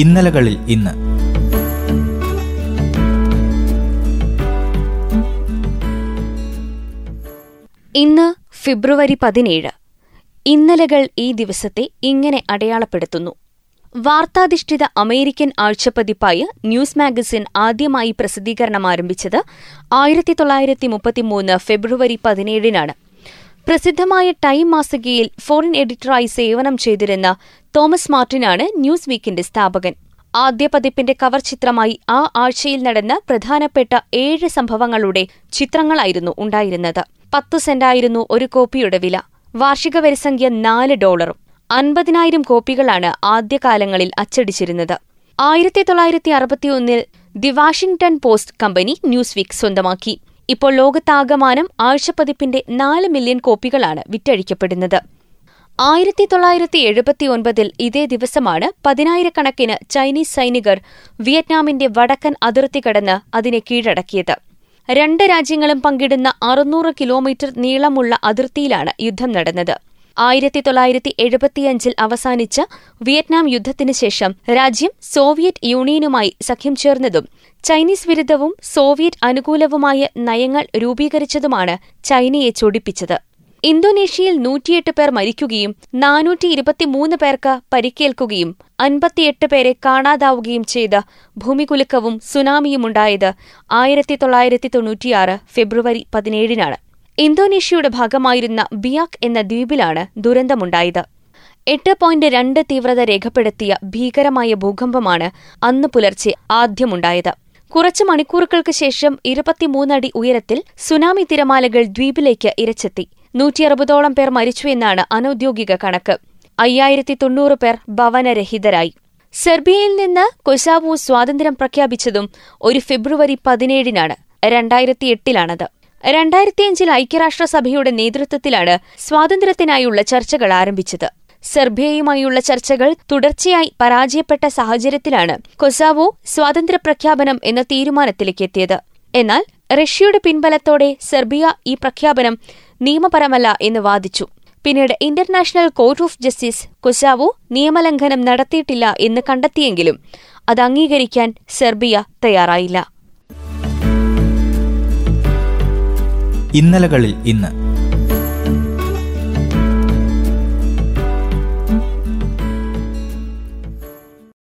ഇന്നലകളിൽ ഇന്ന്. ഇന്ന് ഫെബ്രുവരി പതിനേഴ്. ഇന്നലകൾ ഈ ദിവസത്തെ ഇങ്ങനെ അടയാളപ്പെടുത്തുന്നു. വാർത്താധിഷ്ഠിത അമേരിക്കൻ ആഴ്ചപ്പതിപ്പായ ന്യൂസ് മാഗസിൻ ആദ്യമായി പ്രസിദ്ധീകരണം ആരംഭിച്ചത് ആയിരത്തി തൊള്ളായിരത്തി മുപ്പത്തിമൂന്ന് ഫെബ്രുവരി പതിനേഴിനാണ്. പ്രസിദ്ധമായ ടൈം മാസികയിൽ ഫോറിൻ എഡിറ്ററായി സേവനം ചെയ്തിരുന്ന തോമസ് മാർട്ടിനാണ് ന്യൂസ് വീക്കിന്റെ സ്ഥാപകൻ. ആദ്യ പതിപ്പിന്റെ കവർ ചിത്രമായി ആ ആഴ്ചയിൽ നടന്ന പ്രധാനപ്പെട്ട ഏഴ് സംഭവങ്ങളുടെ ചിത്രങ്ങളായിരുന്നു ഉണ്ടായിരുന്നത്. പത്തു സെന്റായിരുന്നു ഒരു കോപ്പിയുടെ വില. വാർഷിക വരിസംഖ്യ നാല് ഡോളറും അൻപതിനായിരം കോപ്പികളാണ് ആദ്യകാലങ്ങളിൽ അച്ചടിച്ചിരുന്നത്. ആയിരത്തി തൊള്ളായിരത്തി അറുപത്തിയൊന്നിൽ the Washington Post company Newsweek സ്വന്തമാക്കി. ഇപ്പോൾ ലോകത്താകമാനം ആഴ്ചപ്പതിപ്പിന്റെ നാല് മില്യൺ കോപ്പികളാണ് വിറ്റഴിക്കപ്പെടുന്നത്. ആയിരത്തി തൊള്ളായിരത്തി എഴുപത്തിയൊൻപതിൽ ഇതേ ദിവസമാണ് പതിനായിരക്കണക്കിന് ചൈനീസ് സൈനികർ വിയറ്റ്നാമിന്റെ വടക്കൻ അതിർത്തി കടന്ന് അതിനെ കീഴടക്കിയത്. രണ്ട് രാജ്യങ്ങളും പങ്കിടുന്ന അറുന്നൂറ് കിലോമീറ്റർ നീളമുള്ള അതിർത്തിയിലാണ് യുദ്ധം നടന്നത്. ആയിരത്തി തൊള്ളായിരത്തി എഴുപത്തിയഞ്ചിൽ അവസാനിച്ച വിയറ്റ്നാം യുദ്ധത്തിനു ശേഷം രാജ്യം സോവിയറ്റ് യൂണിയനുമായി സഖ്യം ചേർന്നതും ചൈനീസ് വിരുദ്ധവും സോവിയറ്റ് അനുകൂലവുമായ നയങ്ങൾ രൂപീകരിച്ചതുമാണ് ചൈനയെ ചൊടിപ്പിച്ചത്. ഇന്തോനേഷ്യയിൽ നൂറ്റിയെട്ട് പേർ മരിക്കുകയും നാനൂറ്റി ഇരുപത്തിമൂന്ന് പേർക്ക് പരിക്കേൽക്കുകയും അൻപത്തിയെട്ട് പേരെ കാണാതാവുകയും ചെയ്ത ഭൂമികുലുക്കവും സുനാമിയുമുണ്ടായത് ആയിരത്തി തൊള്ളായിരത്തി തൊണ്ണൂറ്റിയാറ് ഫെബ്രുവരി പതിനേഴിനാണ്. ഇന്തോനേഷ്യയുടെ ഭാഗമായിരുന്ന ബിയാക് എന്ന ദ്വീപിലാണ് ദുരന്തമുണ്ടായത്. എട്ട് പോയിന്റ് രണ്ട് തീവ്രത രേഖപ്പെടുത്തിയ ഭീകരമായ ഭൂകമ്പമാണ് അന്ന് പുലർച്ചെ ആദ്യമുണ്ടായത്. കുറച്ച് മണിക്കൂറുകൾക്ക് ശേഷം ഇരുപത്തിമൂന്നടി ഉയരത്തിൽ സുനാമി തിരമാലകൾ ദ്വീപിലേക്ക് ഇരച്ചെത്തി. നൂറ്റിയറുപതോളം പേർ മരിച്ചു എന്നാണ് അനൌദ്യോഗിക കണക്ക്. അയ്യായിരത്തി തൊണ്ണൂറ് പേർ ഭവനരഹിതരായി. സെർബിയയിൽ നിന്ന് കൊസാവു സ്വാതന്ത്ര്യം പ്രഖ്യാപിച്ചതും ഒരു ഫെബ്രുവരി പതിനേഴിനാണ് രണ്ടായിരത്തി എട്ടിലാണത്. രണ്ടായിരത്തിയഞ്ചിൽ ഐക്യരാഷ്ട്രസഭയുടെ നേതൃത്വത്തിലാണ് സ്വാതന്ത്ര്യത്തിനായുള്ള ചർച്ചകൾ ആരംഭിച്ചത്. സെർബിയയുമായുള്ള ചർച്ചകൾ തുടർച്ചയായി പരാജയപ്പെട്ട സാഹചര്യത്തിലാണ് കൊസാവോ സ്വാതന്ത്ര്യ പ്രഖ്യാപനം എന്ന തീരുമാനത്തിലേക്ക് എത്തിയത് എന്നാൽ റഷ്യയുടെ പിൻബലത്തോടെ സെർബിയ ഈ പ്രഖ്യാപനം നിയമപരമല്ല എന്ന് വാദിച്ചു. പിന്നീട് international court of justice Kosovo നിയമലംഘനം നടത്തിയിട്ടില്ല എന്ന് കണ്ടെത്തിയെങ്കിലും അത് അംഗീകരിക്കാൻ സെർബിയ തയ്യാറായില്ല. ഇന്നലകളിൽ ഇന്ന്.